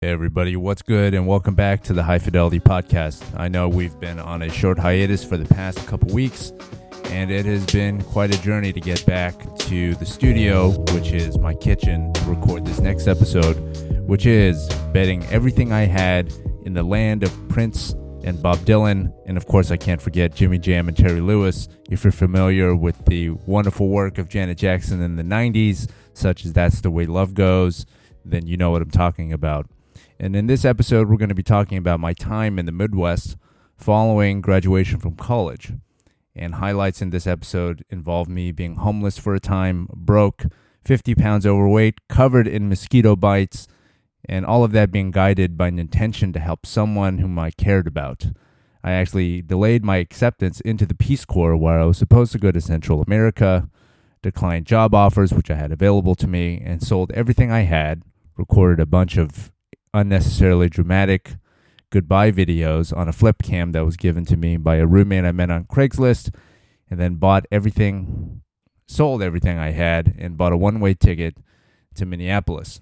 Hey everybody, what's good and welcome back to the High Fidelity Podcast. I know we've been on a short hiatus for the past couple weeks, and it has been quite a journey to get back to the studio, which is my kitchen, to record this next episode, which is betting everything I had in the land of Prince and Bob Dylan, and of course I can't forget Jimmy Jam and Terry Lewis. If you're familiar with the wonderful work of Janet Jackson in the 90s, such as That's the Way Love Goes, then you know what I'm talking about. And in this episode, we're going to be talking about my time in the Midwest following graduation from college. And highlights in this episode involve me being homeless for a time, broke, 50 pounds overweight, covered in mosquito bites, and all of that being guided by an intention to help someone whom I cared about. I actually delayed my acceptance into the Peace Corps where I was supposed to go to Central America, declined job offers which I had available to me, and sold everything I had, recorded a bunch of unnecessarily dramatic goodbye videos on a flip cam that was given to me by a roommate I met on Craigslist, and then bought everything, sold everything I had, and bought a one way ticket to Minneapolis.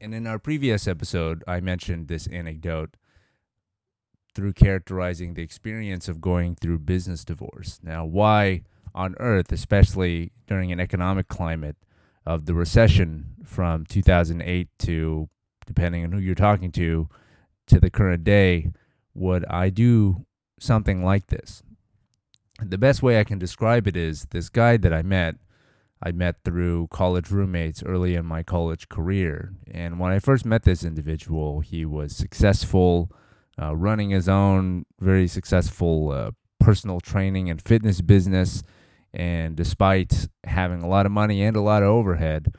And in our previous episode, I mentioned this anecdote through characterizing the experience of going through business divorce. Now, why on earth, especially during an economic climate of the recession from 2008 to depending on who you're talking to, to the current day, would I do something like this? The best way I can describe it is this guy that I met, I met through college roommates early in my college career. And when I first met this individual, he was successful, uh, running his own very successful uh, personal training and fitness business. And despite having a lot of money and a lot of overhead,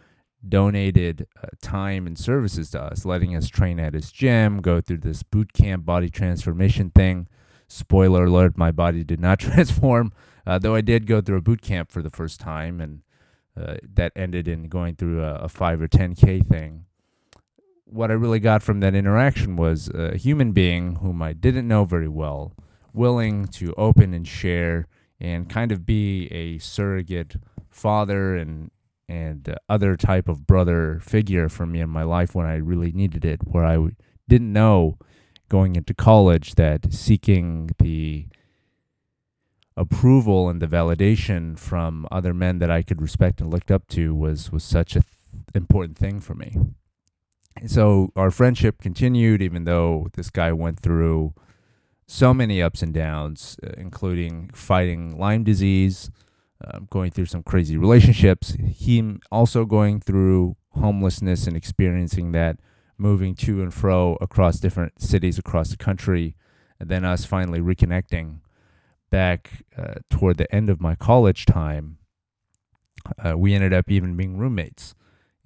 donated uh, time and services to us, letting us train at his gym, go through this boot camp body transformation thing. Spoiler alert, my body did not transform, uh, though I did go through a boot camp for the first time, and uh, that ended in going through a, a 5 or 10K thing. What I really got from that interaction was a human being whom I didn't know very well, willing to open and share and kind of be a surrogate father and and other type of brother figure for me in my life when I really needed it, where I w- didn't know going into college that seeking the approval and the validation from other men that I could respect and looked up to was was such a th- important thing for me. And so our friendship continued, even though this guy went through so many ups and downs, uh, including fighting Lyme disease, uh, going through some crazy relationships, him also going through homelessness and experiencing that, moving to and fro across different cities across the country, and then us finally reconnecting back uh, toward the end of my college time. Uh, we ended up even being roommates.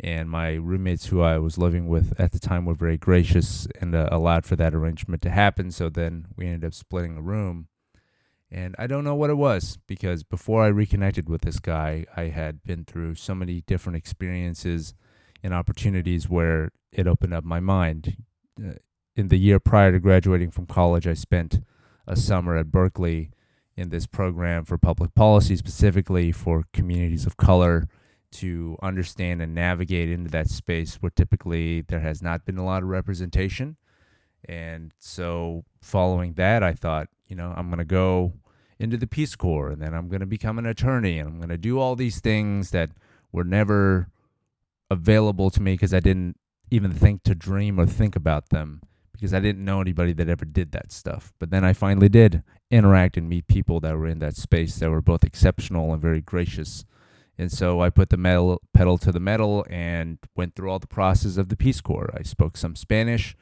And my roommates, who I was living with at the time, were very gracious and uh, allowed for that arrangement to happen. So then we ended up splitting a room. And I don't know what it was because before I reconnected with this guy, I had been through so many different experiences and opportunities where it opened up my mind. Uh, in the year prior to graduating from college, I spent a summer at Berkeley in this program for public policy, specifically for communities of color to understand and navigate into that space where typically there has not been a lot of representation. And so, following that, I thought, you know, I'm going to go into the Peace Corps and then I'm going to become an attorney and I'm going to do all these things that were never available to me because I didn't even think to dream or think about them because I didn't know anybody that ever did that stuff. But then I finally did interact and meet people that were in that space that were both exceptional and very gracious. And so I put the metal, pedal to the metal and went through all the process of the Peace Corps. I spoke some Spanish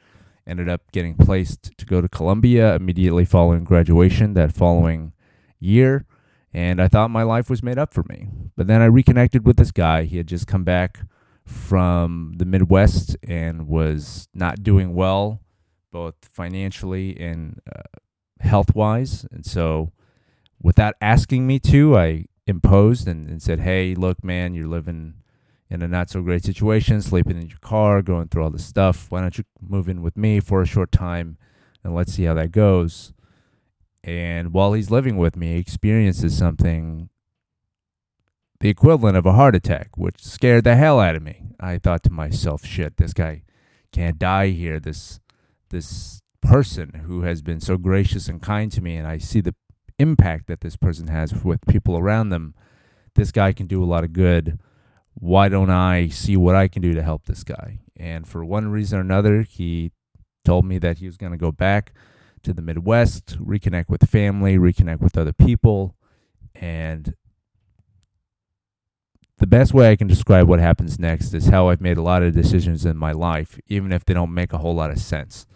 ended up getting placed to go to Colombia immediately following graduation that following year. And I thought my life was made up for me. But then I reconnected with this guy. He had just come back from the Midwest and was not doing well, both financially and uh, health wise. And so, without asking me to, I imposed and, and said, Hey, look, man, you're living in a not so great situation, sleeping in your car, going through all this stuff. Why don't you move in with me for a short time and let's see how that goes? And while he's living with me, he experiences something the equivalent of a heart attack, which scared the hell out of me. I thought to myself, shit, this guy can't die here. This this person who has been so gracious and kind to me, and I see the impact that this person has with people around them. This guy can do a lot of good. Why don't I see what I can do to help this guy? And for one reason or another, he told me that he was going to go back to the Midwest, reconnect with family, reconnect with other people. And the best way I can describe what happens next is how I've made a lot of decisions in my life, even if they don't make a whole lot of sense,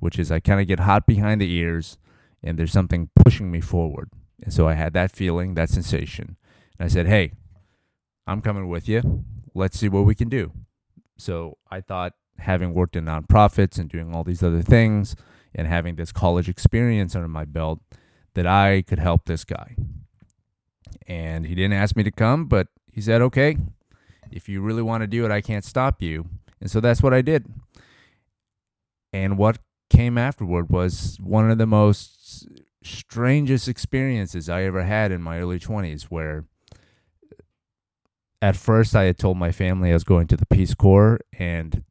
which is I kind of get hot behind the ears and there's something pushing me forward. And so I had that feeling, that sensation. And I said, hey, I'm coming with you. Let's see what we can do. So I thought, having worked in nonprofits and doing all these other things and having this college experience under my belt, that I could help this guy. And he didn't ask me to come, but he said, okay, if you really want to do it, I can't stop you. And so that's what I did. And what came afterward was one of the most strangest experiences I ever had in my early 20s, where at first I had told my family I was going to the Peace Corps, and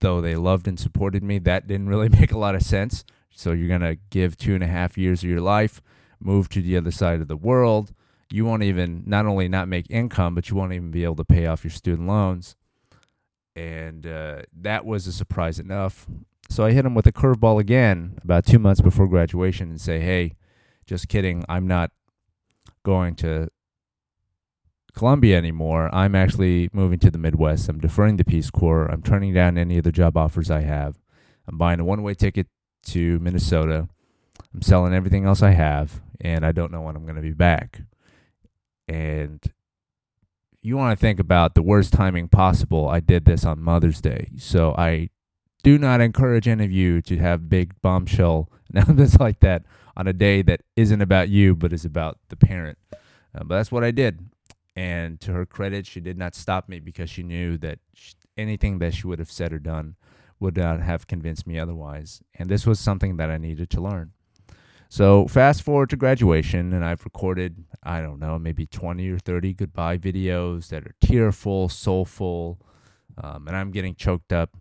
though they loved and supported me, that didn't really make a lot of sense. So you're to give two and a half years of your life, move to the other side of the world. You won't even, not only not make income, but you won't even be able to pay off your student loans. And uh, that was a surprise enough. So I hit him with a curveball again about two months before graduation and say, hey, just kidding. I'm not going to Colombia anymore. I'm actually moving to the Midwest. I'm deferring the Peace Corps. I'm turning down any of the job offers I have. I'm buying a one way ticket to Minnesota. I'm selling everything else I have, and I don't know when I'm going to be back. And you want to think about the worst timing possible. I did this on Mother's Day. So I do not encourage any of you to have big bombshell announcements like that on a day that isn't about you, but is about the parent. Uh, but that's what I did. And to her credit, she did not stop me because she knew that she, anything that she would have said or done would not have convinced me otherwise. And this was something that I needed to learn. So fast forward to graduation, and I've recorded, I don't know, maybe 20 or 30 goodbye videos that are tearful, soulful, um, and I'm getting choked up.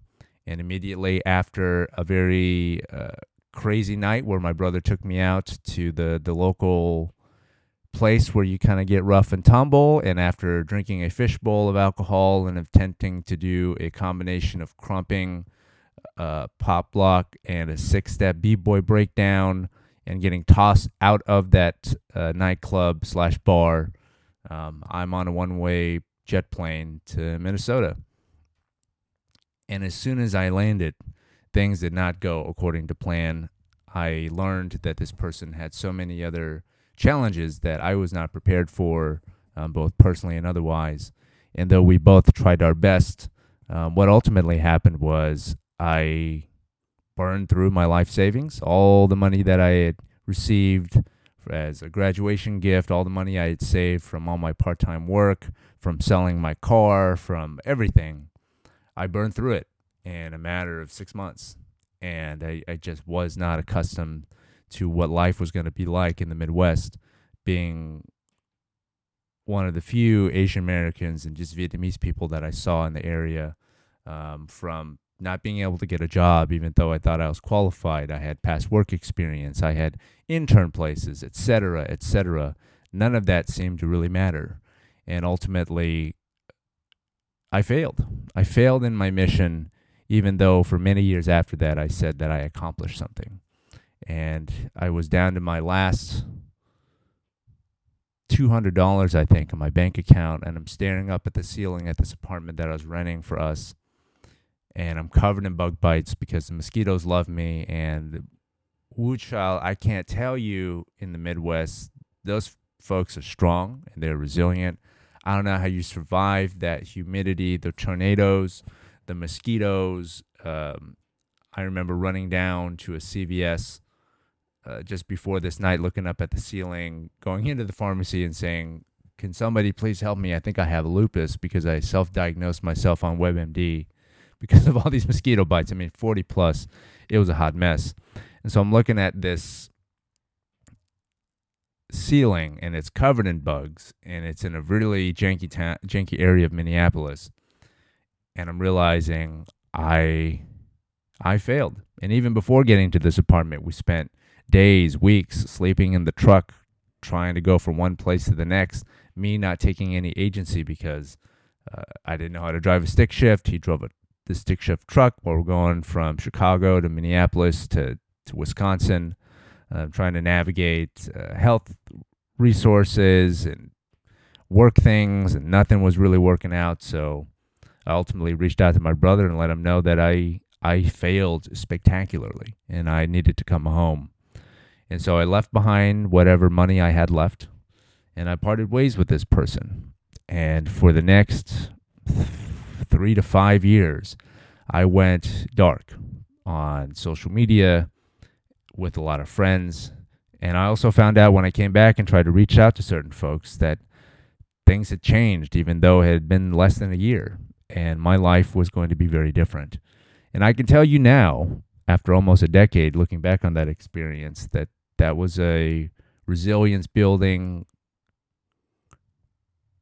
And immediately after a very uh, crazy night where my brother took me out to the, the local place where you kind of get rough and tumble. And after drinking a fishbowl of alcohol and attempting to do a combination of crumping, uh, pop block, and a six step b boy breakdown, and getting tossed out of that uh, nightclub slash bar, um, I'm on a one way jet plane to Minnesota. And as soon as I landed, things did not go according to plan. I learned that this person had so many other challenges that I was not prepared for, um, both personally and otherwise. And though we both tried our best, um, what ultimately happened was I burned through my life savings, all the money that I had received as a graduation gift, all the money I had saved from all my part time work, from selling my car, from everything. I burned through it in a matter of six months. And I, I just was not accustomed to what life was going to be like in the Midwest, being one of the few Asian Americans and just Vietnamese people that I saw in the area um, from not being able to get a job, even though I thought I was qualified. I had past work experience, I had intern places, etc., etc. None of that seemed to really matter. And ultimately, I failed. I failed in my mission, even though for many years after that I said that I accomplished something. And I was down to my last $200, I think, in my bank account. And I'm staring up at the ceiling at this apartment that I was renting for us and I'm covered in bug bites because the mosquitoes love me. And Wu Child, I can't tell you in the Midwest, those folks are strong and they're resilient. I don't know how you survive that humidity, the tornadoes, the mosquitoes. Um, I remember running down to a CVS uh, just before this night, looking up at the ceiling, going into the pharmacy and saying, Can somebody please help me? I think I have lupus because I self diagnosed myself on WebMD because of all these mosquito bites. I mean, 40 plus, it was a hot mess. And so I'm looking at this ceiling and it's covered in bugs and it's in a really janky ta- janky area of Minneapolis. And I'm realizing I I failed. And even before getting to this apartment, we spent days, weeks sleeping in the truck, trying to go from one place to the next. Me not taking any agency because uh, I didn't know how to drive a stick shift. He drove a, the stick shift truck while we're going from Chicago to Minneapolis to, to Wisconsin, uh, trying to navigate uh, health resources and work things, and nothing was really working out. So I ultimately reached out to my brother and let him know that I I failed spectacularly and I needed to come home. And so I left behind whatever money I had left and I parted ways with this person. And for the next three to five years, I went dark on social media with a lot of friends. And I also found out when I came back and tried to reach out to certain folks that things had changed, even though it had been less than a year. And my life was going to be very different. And I can tell you now, after almost a decade looking back on that experience, that that was a resilience building,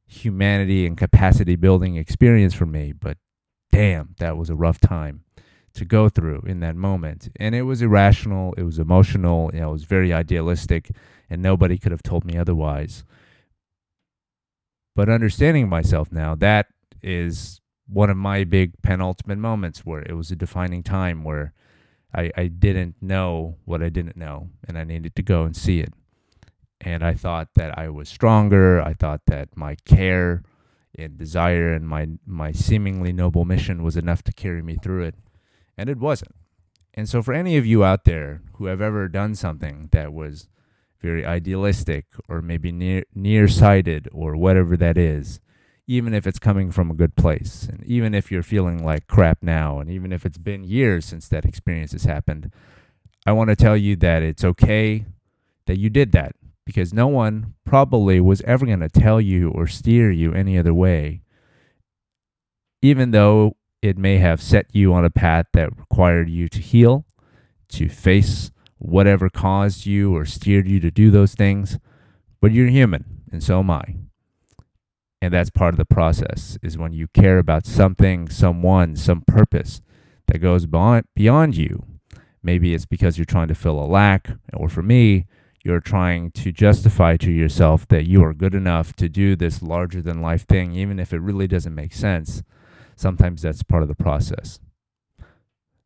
humanity and capacity building experience for me. But damn, that was a rough time to go through in that moment. And it was irrational, it was emotional, you know, it was very idealistic, and nobody could have told me otherwise. But understanding myself now, that is one of my big penultimate moments where it was a defining time where I, I didn't know what I didn't know and I needed to go and see it. And I thought that I was stronger. I thought that my care and desire and my, my seemingly noble mission was enough to carry me through it. And it wasn't. And so, for any of you out there who have ever done something that was very idealistic or maybe near nearsighted or whatever that is, even if it's coming from a good place, and even if you're feeling like crap now, and even if it's been years since that experience has happened, I want to tell you that it's okay that you did that because no one probably was ever going to tell you or steer you any other way, even though it may have set you on a path that required you to heal, to face whatever caused you or steered you to do those things. But you're human, and so am I and that's part of the process is when you care about something someone some purpose that goes beyond you. Maybe it's because you're trying to fill a lack or for me you're trying to justify to yourself that you are good enough to do this larger than life thing even if it really doesn't make sense. Sometimes that's part of the process.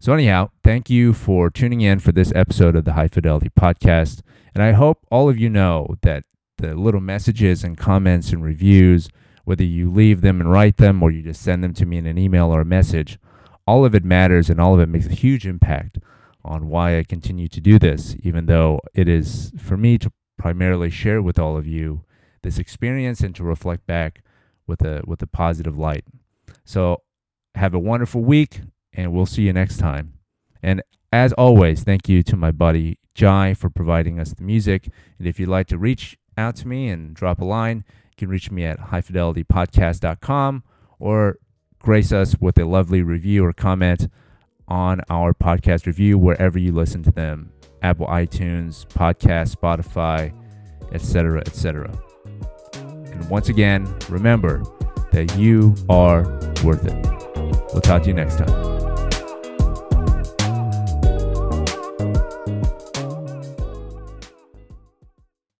So anyhow thank you for tuning in for this episode of the high fidelity podcast. And i hope all of you know that the little messages and comments and reviews whether you leave them and write them or you just send them to me in an email or a message, all of it matters and all of it makes a huge impact on why I continue to do this, even though it is for me to primarily share with all of you this experience and to reflect back with a with a positive light. So have a wonderful week and we'll see you next time. And as always, thank you to my buddy Jai for providing us the music. And if you'd like to reach out to me and drop a line, you can reach me at highfidelitypodcast.com or grace us with a lovely review or comment on our podcast review wherever you listen to them Apple iTunes, Podcast, Spotify, etc., etc. And once again, remember that you are worth it. We'll talk to you next time.